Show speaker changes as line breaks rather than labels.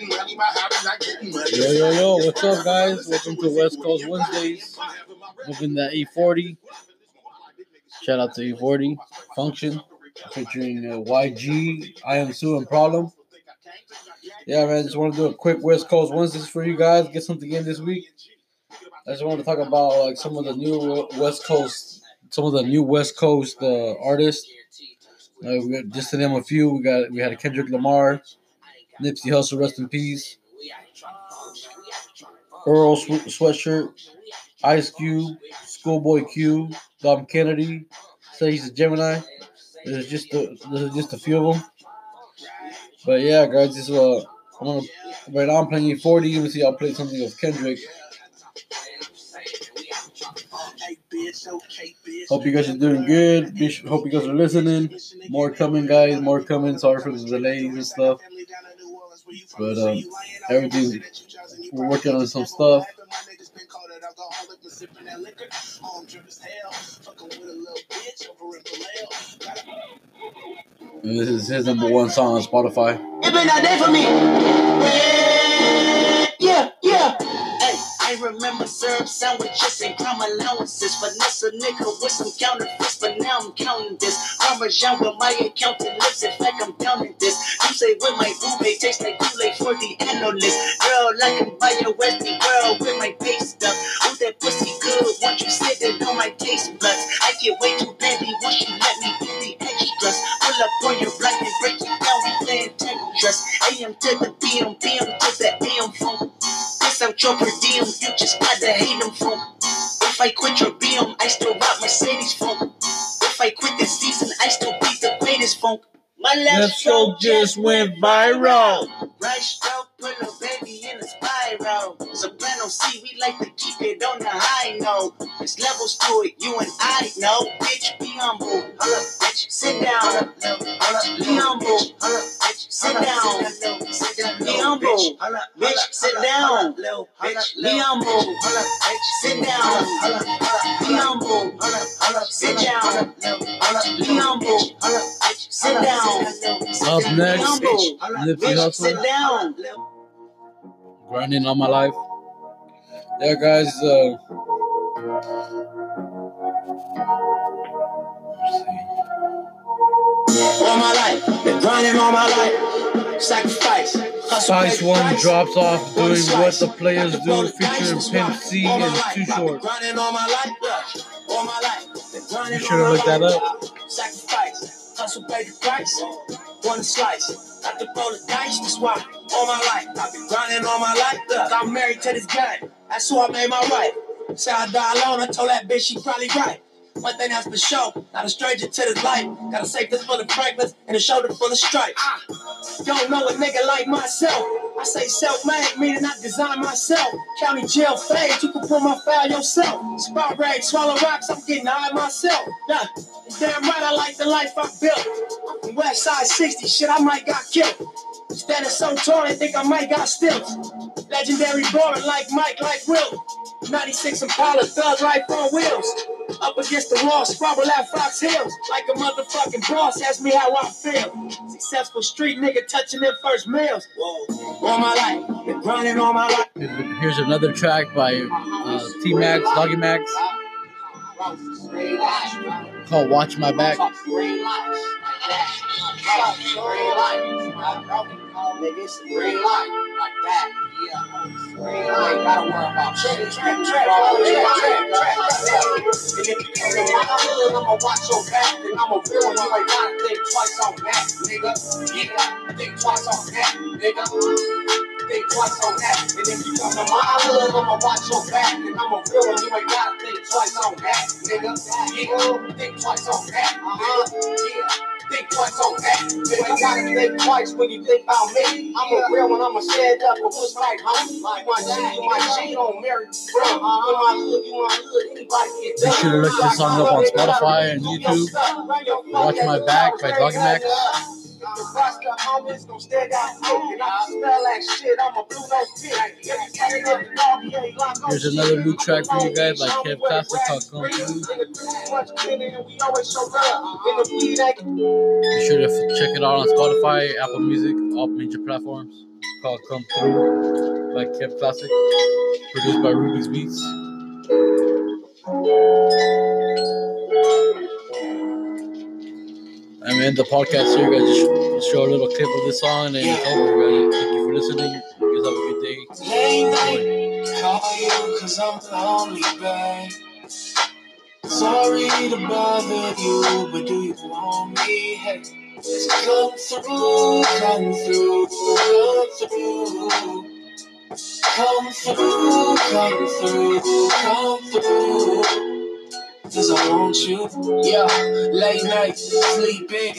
Yo, yo, yo, what's up, guys? Welcome to West Coast Wednesdays. Moving that E40. Shout out to E40 Function featuring uh, YG, I Am Sue, and Problem. Yeah, man, just want to do a quick West Coast Wednesdays for you guys. Get something in this week. I just want to talk about like some of the new West Coast, some of the new West Coast uh, artists. We got, just to name a few, we got we had Kendrick Lamar, Nipsey Hussle, rest in peace. Earl Sw- Sweatshirt, Ice Cube, Schoolboy Q, Dom Kennedy. Say he's a Gemini. This is just a, this is just a few of them. But yeah, guys, this is uh, I'm gonna right now I'm playing E40. Let me see. I'll play something of Kendrick. Hope you guys are doing good. Hope you guys are listening. More coming, guys. More coming. Sorry for the delays and stuff. But um, everything we're working on some stuff. And this is his number one song on Spotify.
It's been a day for me. Remember syrup sandwiches and crime allowances. Finesse a nigga with some counterfeits, but now I'm counting this. Parmesan with my accountant lips, in fact, I'm counting this. You say with my roommate, tastes like Kool-Aid for the analyst. Girl, I can buy your Western world with my base stuff. Oh, that pussy good, once you sitting on my taste buds. I get way too out your per diem, you just gotta hate them phone. If I quit your BM, I still rock Mercedes phone. If I quit this season, I still be the greatest funk. My left,
stroke just went viral.
Right stroke, put a baby in a spiral. Soprano C, we like to keep it on the high note. There's levels to it, you and I know. Bitch, be humble. Up, bitch, sit down. Down. Bitch, sit down. Bitch, be humble. Sit down. Be humble. Sit down. Be humble. Sit down.
Up next,
humble.
Nipsey
Bitch, sit down.
grinding all my life. Yeah, guys. Uh, let's.
All my life, been grinding all my life. Sacrifice. Hustle,
Spice One drops off doing what the players do,
roll the dice,
featuring Pimp. C
All my
and Too
I've been
Short.
grinding all my life, yeah. All my life, been grinding
Be sure to look that up.
Sacrifice, hustle, pay the price. One slice, got to roll the dice, that's why. All my life, I've been grinding all my life. Look, I'm married to this guy. That's who I made my wife. Say I die alone, I told that bitch she probably right. One thing that's for sure, not a stranger to this life. Got a safe that's full of Franklins and a shoulder full of stripes. Don't know a nigga like myself. I say self-made, meaning I design myself. County jail fades, you can pull my file yourself. Spot rag, swallow rocks, I'm getting high myself. Nah, damn right I like the life I built. West Side 60, shit, I might got killed. Standing so tall, I think I might got stilts. Legendary ballin' like Mike, like Will. 96 Impala, thug life on wheels. Up against the wall, squabble at Fox Hills. Like a motherfucking boss, ask me how I feel. Successful street nigga touching them first meals. Whoa. All my life, been grinding all my life.
Here's another track by uh, T Max, Doggy Max, called Watch My Back.
Nigga, hood, I'ma watch your back. And I'ma feel you ain't gotta think twice on that, nigga. Yeah, think twice on that, nigga. Think twice on that. And if you come to my hood, I'ma watch your back. And I'ma feel you ain't gotta think twice on that, nigga. Yeah, think twice on that, nigga. Yeah. Think twice on that. You gotta think twice when you think about me. I'm a real one, I'm a stand up, but what's right, homie? You my G, you my G, don't marry. Bro, you my hood, you my hood. Anybody get
Be sure to look this song up on Spotify and YouTube. Watch My Back by Doggy Max.
The Rasta homies gon' stand out smoking. I smell that shit. I'm a blue nose pig. Every time that the
Here's another new track for you guys, like Kev Costa called Come Through.
In
Be sure to check it out on Spotify, Apple Music, all major platforms. called Come Through by Kev Classic, produced by Rubik's Beats. I mean, the podcast here, guys, just show a little clip of this song and it's over, guys. Thank you for listening.
I'm lonely, babe. Sorry to bother you, but do you want me? Hey, come through, come through, come through. Come through, come through, come through. Cause I want you. Yeah, late night, sleeping.